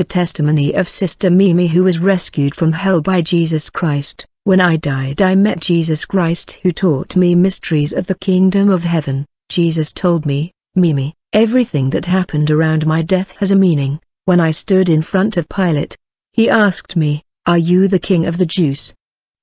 The testimony of Sister Mimi who was rescued from hell by Jesus Christ. When I died I met Jesus Christ who taught me mysteries of the kingdom of heaven. Jesus told me, Mimi, everything that happened around my death has a meaning. When I stood in front of Pilate, he asked me, Are you the king of the Jews?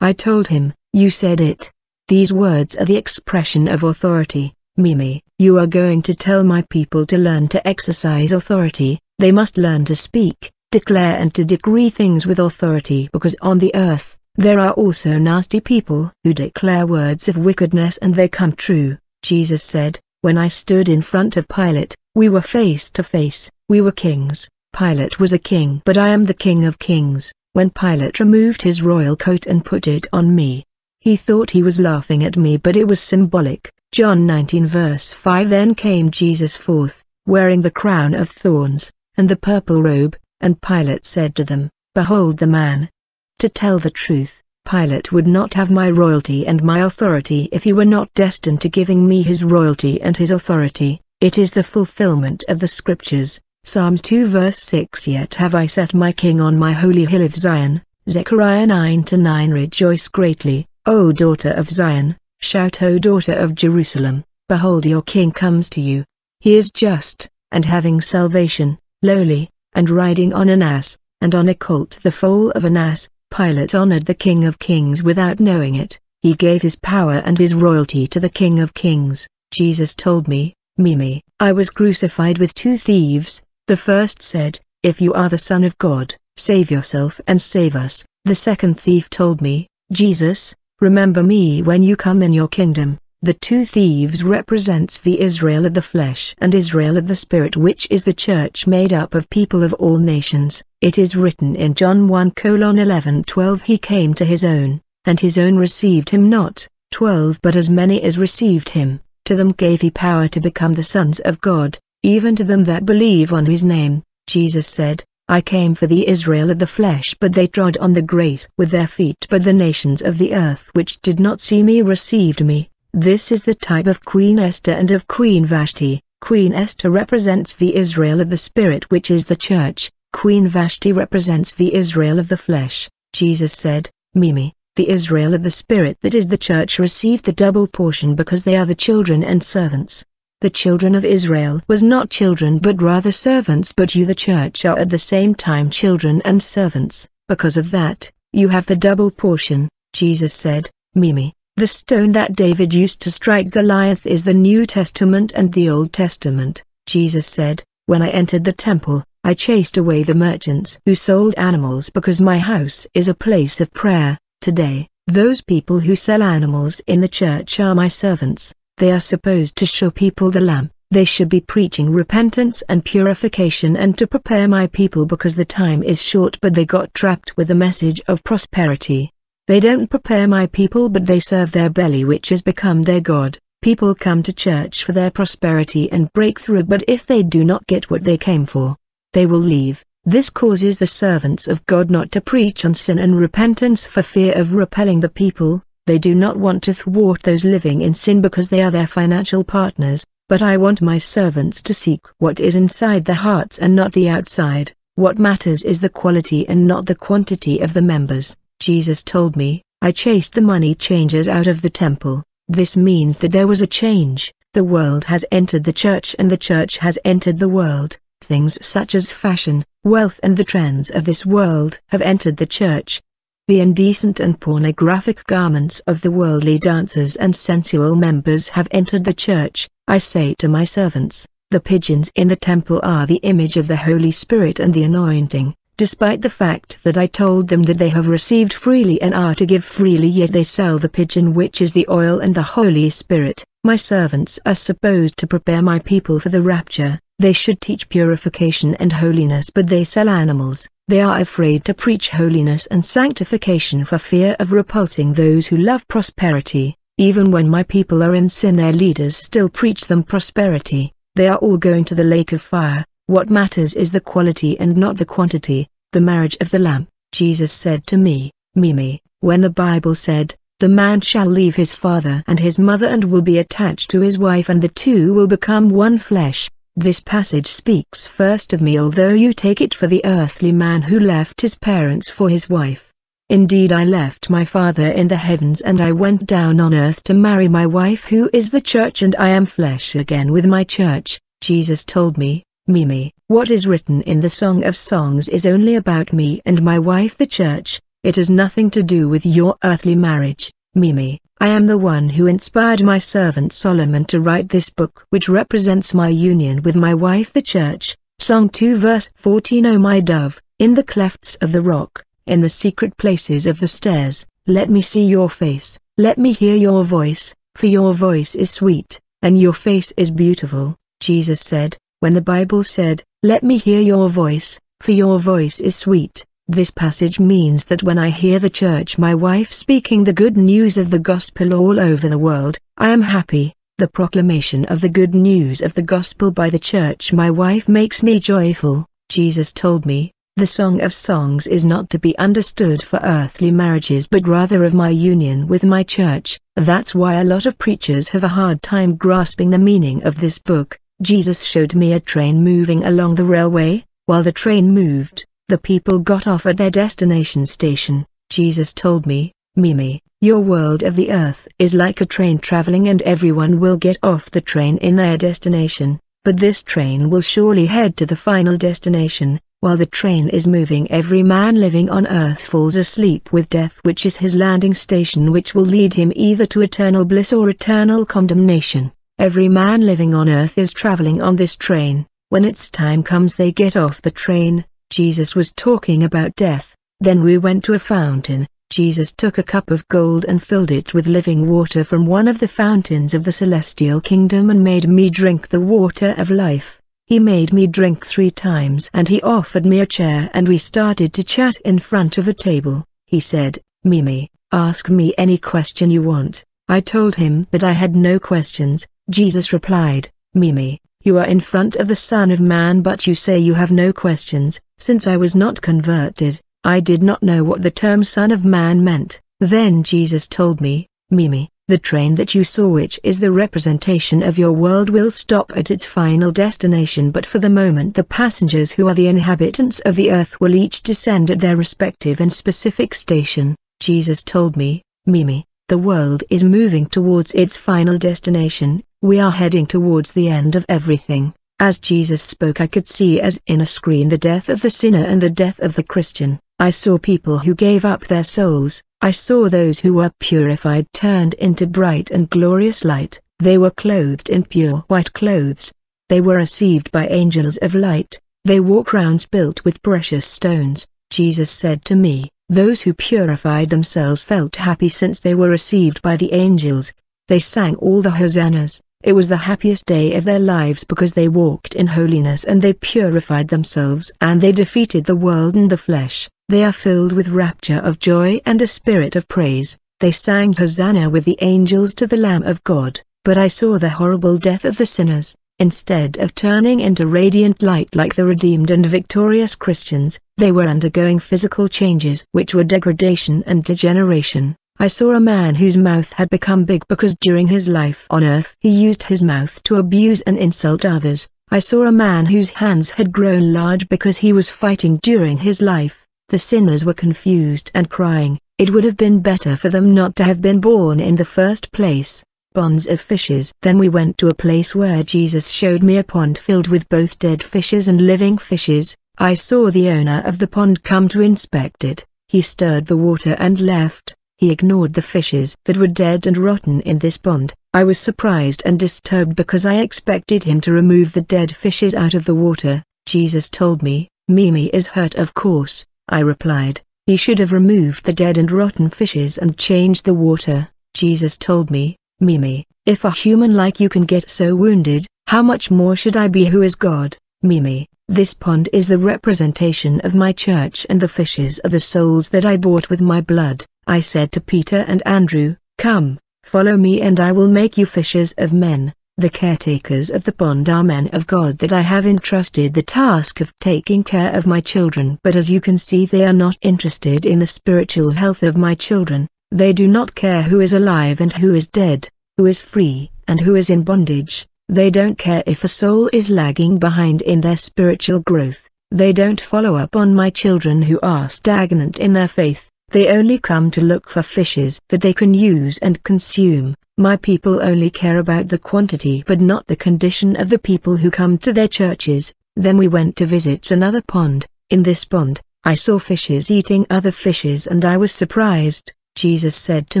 I told him, You said it. These words are the expression of authority. Mimi, you are going to tell my people to learn to exercise authority, they must learn to speak, declare and to decree things with authority because on the earth, there are also nasty people who declare words of wickedness and they come true. Jesus said, when I stood in front of Pilate, we were face to face, we were kings. Pilate was a king but I am the king of kings. When Pilate removed his royal coat and put it on me, he thought he was laughing at me but it was symbolic. John 19 verse 5 Then came Jesus forth, wearing the crown of thorns, and the purple robe, and Pilate said to them, Behold the man. To tell the truth, Pilate would not have my royalty and my authority if he were not destined to giving me his royalty and his authority. It is the fulfillment of the scriptures. Psalms 2 verse 6 Yet have I set my king on my holy hill of Zion. Zechariah 9 to 9 Rejoice greatly, O daughter of Zion, Shout O daughter of Jerusalem, behold your king comes to you. He is just, and having salvation, lowly, and riding on an ass, and on a colt the foal of an ass. Pilate honored the King of Kings without knowing it. He gave his power and his royalty to the King of Kings. Jesus told me, Mimi, I was crucified with two thieves. The first said, If you are the Son of God, save yourself and save us. The second thief told me, Jesus, Remember me when you come in your kingdom. The two thieves represents the Israel of the flesh and Israel of the spirit which is the church made up of people of all nations. It is written in John 1 colon 11 12 He came to his own, and his own received him not. 12 But as many as received him, to them gave he power to become the sons of God, even to them that believe on his name. Jesus said, I came for the Israel of the flesh but they trod on the grace with their feet but the nations of the earth which did not see me received me. This is the type of Queen Esther and of Queen Vashti. Queen Esther represents the Israel of the spirit which is the church. Queen Vashti represents the Israel of the flesh. Jesus said, Mimi, the Israel of the spirit that is the church received the double portion because they are the children and servants the children of Israel was not children but rather servants but you the church are at the same time children and servants, because of that, you have the double portion, Jesus said, Mimi, the stone that David used to strike Goliath is the New Testament and the Old Testament, Jesus said, when I entered the temple, I chased away the merchants who sold animals because my house is a place of prayer, today, those people who sell animals in the church are my servants, they are supposed to show people the Lamb. They should be preaching repentance and purification and to prepare my people because the time is short but they got trapped with the message of prosperity. They don't prepare my people but they serve their belly which has become their God. People come to church for their prosperity and breakthrough but if they do not get what they came for, they will leave. This causes the servants of God not to preach on sin and repentance for fear of repelling the people, they do not want to thwart those living in sin because they are their financial partners, but I want my servants to seek what is inside their hearts and not the outside. What matters is the quality and not the quantity of the members. Jesus told me, I chased the money changers out of the temple. This means that there was a change. The world has entered the church and the church has entered the world. Things such as fashion, wealth and the trends of this world have entered the church, the indecent and pornographic garments of the worldly dancers and sensual members have entered the church. I say to my servants, the pigeons in the temple are the image of the Holy Spirit and the anointing, despite the fact that I told them that they have received freely and are to give freely yet they sell the pigeon which is the oil and the Holy Spirit. My servants are supposed to prepare my people for the rapture, they should teach purification and holiness but they sell animals, they are afraid to preach holiness and sanctification for fear of repulsing those who love prosperity. Even when my people are in sin their leaders still preach them prosperity. They are all going to the lake of fire. What matters is the quality and not the quantity, the marriage of the Lamb. Jesus said to me, Mimi, when the Bible said, the man shall leave his father and his mother and will be attached to his wife and the two will become one flesh, This passage speaks first of me although you take it for the earthly man who left his parents for his wife. Indeed I left my father in the heavens and I went down on earth to marry my wife who is the church and I am flesh again with my church. Jesus told me, Mimi, what is written in the Song of Songs is only about me and my wife the church, it has nothing to do with your earthly marriage, Mimi. I am the one who inspired my servant Solomon to write this book which represents my union with my wife the church. Song 2 verse 14 O my dove, in the clefts of the rock, in the secret places of the stairs, let me see your face, let me hear your voice, for your voice is sweet, and your face is beautiful. Jesus said, when the Bible said, Let me hear your voice, for your voice is sweet, this passage means that when I hear the church my wife speaking the good news of the gospel all over the world, I am happy. The proclamation of the good news of the gospel by the church my wife makes me joyful. Jesus told me, the Song of Songs is not to be understood for earthly marriages but rather of my union with my church. That's why a lot of preachers have a hard time grasping the meaning of this book. Jesus showed me a train moving along the railway, while the train moved, the people got off at their destination station. Jesus told me, Mimi, your world of the earth is like a train traveling and everyone will get off the train in their destination, but this train will surely head to the final destination, while the train is moving every man living on earth falls asleep with death which is his landing station which will lead him either to eternal bliss or eternal condemnation. Every man living on earth is traveling on this train. When its time comes they get off the train. Jesus was talking about death. Then we went to a fountain. Jesus took a cup of gold and filled it with living water from one of the fountains of the celestial kingdom and made me drink the water of life. He made me drink three times and he offered me a chair and we started to chat in front of a table. He said, Mimi, ask me any question you want. I told him that I had no questions, Jesus replied, Mimi, you are in front of the Son of Man but you say you have no questions. Since I was not converted, I did not know what the term Son of Man meant. Then Jesus told me, Mimi, the train that you saw which is the representation of your world will stop at its final destination but for the moment the passengers who are the inhabitants of the earth will each descend at their respective and specific station. Jesus told me, Mimi, the world is moving towards its final destination, we are heading towards the end of everything. As Jesus spoke I could see as in a screen the death of the sinner and the death of the Christian. I saw people who gave up their souls, I saw those who were purified turned into bright and glorious light, they were clothed in pure white clothes. They were received by angels of light, they wore crowns built with precious stones. Jesus said to me, those who purified themselves felt happy since they were received by the angels. They sang all the hosannas. It was the happiest day of their lives because they walked in holiness and they purified themselves and they defeated the world and the flesh. They are filled with rapture of joy and a spirit of praise. They sang Hosanna with the angels to the Lamb of God. But I saw the horrible death of the sinners. Instead of turning into radiant light like the redeemed and victorious Christians, they were undergoing physical changes which were degradation and degeneration. I saw a man whose mouth had become big because during his life on earth he used his mouth to abuse and insult others. I saw a man whose hands had grown large because he was fighting during his life. The sinners were confused and crying, it would have been better for them not to have been born in the first place ponds of fishes. Then we went to a place where Jesus showed me a pond filled with both dead fishes and living fishes. I saw the owner of the pond come to inspect it. He stirred the water and left. He ignored the fishes that were dead and rotten in this pond. I was surprised and disturbed because I expected him to remove the dead fishes out of the water. Jesus told me, Mimi is hurt of course, I replied. He should have removed the dead and rotten fishes and changed the water. Jesus told me, Mimi, if a human like you can get so wounded, how much more should I be who is God? Mimi, this pond is the representation of my church and the fishes are the souls that I bought with my blood. I said to Peter and Andrew, Come, follow me and I will make you fishers of men. The caretakers of the pond are men of God that I have entrusted the task of taking care of my children. But as you can see they are not interested in the spiritual health of my children. They do not care who is alive and who is dead, who is free and who is in bondage. They don't care if a soul is lagging behind in their spiritual growth. They don't follow up on my children who are stagnant in their faith. They only come to look for fishes that they can use and consume. My people only care about the quantity but not the condition of the people who come to their churches. Then we went to visit another pond. In this pond, I saw fishes eating other fishes and I was surprised. Jesus said to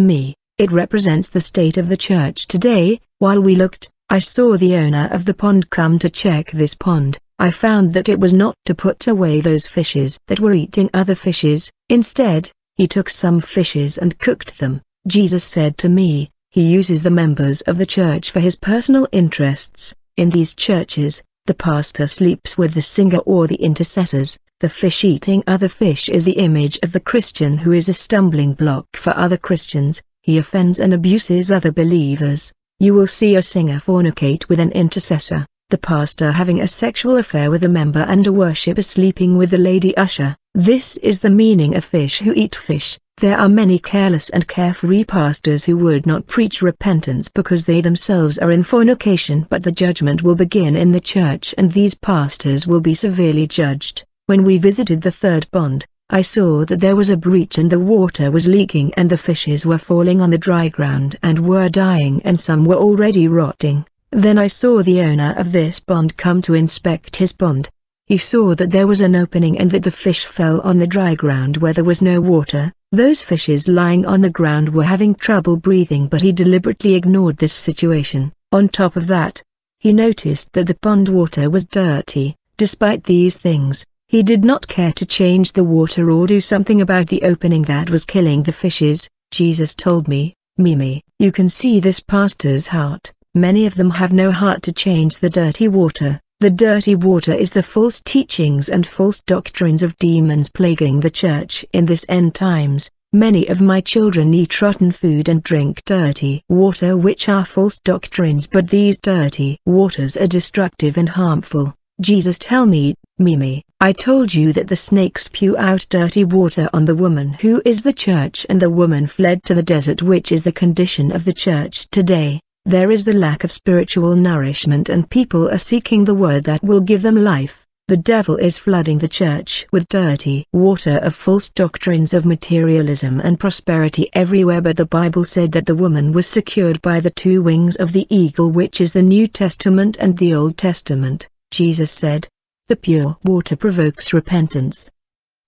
me, it represents the state of the church today. While we looked, I saw the owner of the pond come to check this pond. I found that it was not to put away those fishes that were eating other fishes. Instead, he took some fishes and cooked them. Jesus said to me, he uses the members of the church for his personal interests. In these churches, the pastor sleeps with the singer or the intercessors. The fish eating other fish is the image of the Christian who is a stumbling block for other Christians. He offends and abuses other believers. You will see a singer fornicate with an intercessor, the pastor having a sexual affair with a member and a worshipper sleeping with the lady usher. This is the meaning of fish who eat fish. There are many careless and carefree pastors who would not preach repentance because they themselves are in fornication but the judgment will begin in the church and these pastors will be severely judged. When we visited the third pond, I saw that there was a breach and the water was leaking and the fishes were falling on the dry ground and were dying and some were already rotting. Then I saw the owner of this pond come to inspect his pond. He saw that there was an opening and that the fish fell on the dry ground where there was no water. Those fishes lying on the ground were having trouble breathing but he deliberately ignored this situation. On top of that, he noticed that the pond water was dirty. Despite these things, he did not care to change the water or do something about the opening that was killing the fishes. Jesus told me, Mimi, you can see this pastor's heart. Many of them have no heart to change the dirty water. The dirty water is the false teachings and false doctrines of demons plaguing the church in this end times. Many of my children eat rotten food and drink dirty water which are false doctrines but these dirty waters are destructive and harmful. Jesus tell me, Mimi, I told you that the snakes spew out dirty water on the woman who is the church and the woman fled to the desert which is the condition of the church today. There is the lack of spiritual nourishment and people are seeking the word that will give them life. The devil is flooding the church with dirty water of false doctrines of materialism and prosperity everywhere but the Bible said that the woman was secured by the two wings of the eagle which is the New Testament and the Old Testament. Jesus said, the pure water provokes repentance,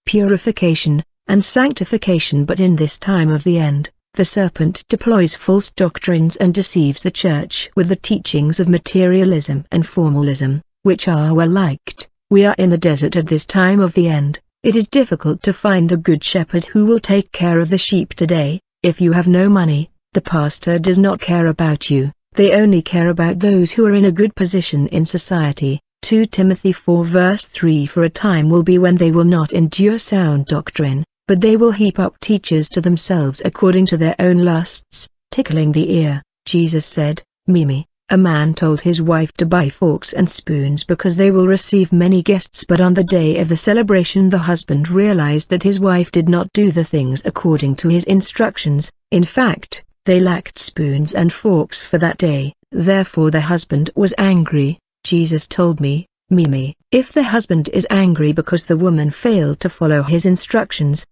purification, and sanctification but in this time of the end, the serpent deploys false doctrines and deceives the church with the teachings of materialism and formalism, which are well liked. We are in the desert at this time of the end. It is difficult to find a good shepherd who will take care of the sheep today. If you have no money, the pastor does not care about you. They only care about those who are in a good position in society. 2 Timothy 4 verse 3 For a time will be when they will not endure sound doctrine, but they will heap up teachers to themselves according to their own lusts, tickling the ear. Jesus said, Mimi, a man told his wife to buy forks and spoons because they will receive many guests but on the day of the celebration the husband realized that his wife did not do the things according to his instructions, in fact, they lacked spoons and forks for that day, therefore the husband was angry. Jesus told me, Mimi, if the husband is angry because the woman failed to follow his instructions,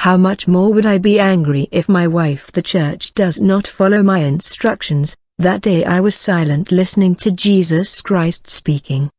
how much more would I be angry if my wife the church does not follow my instructions? That day I was silent listening to Jesus Christ speaking.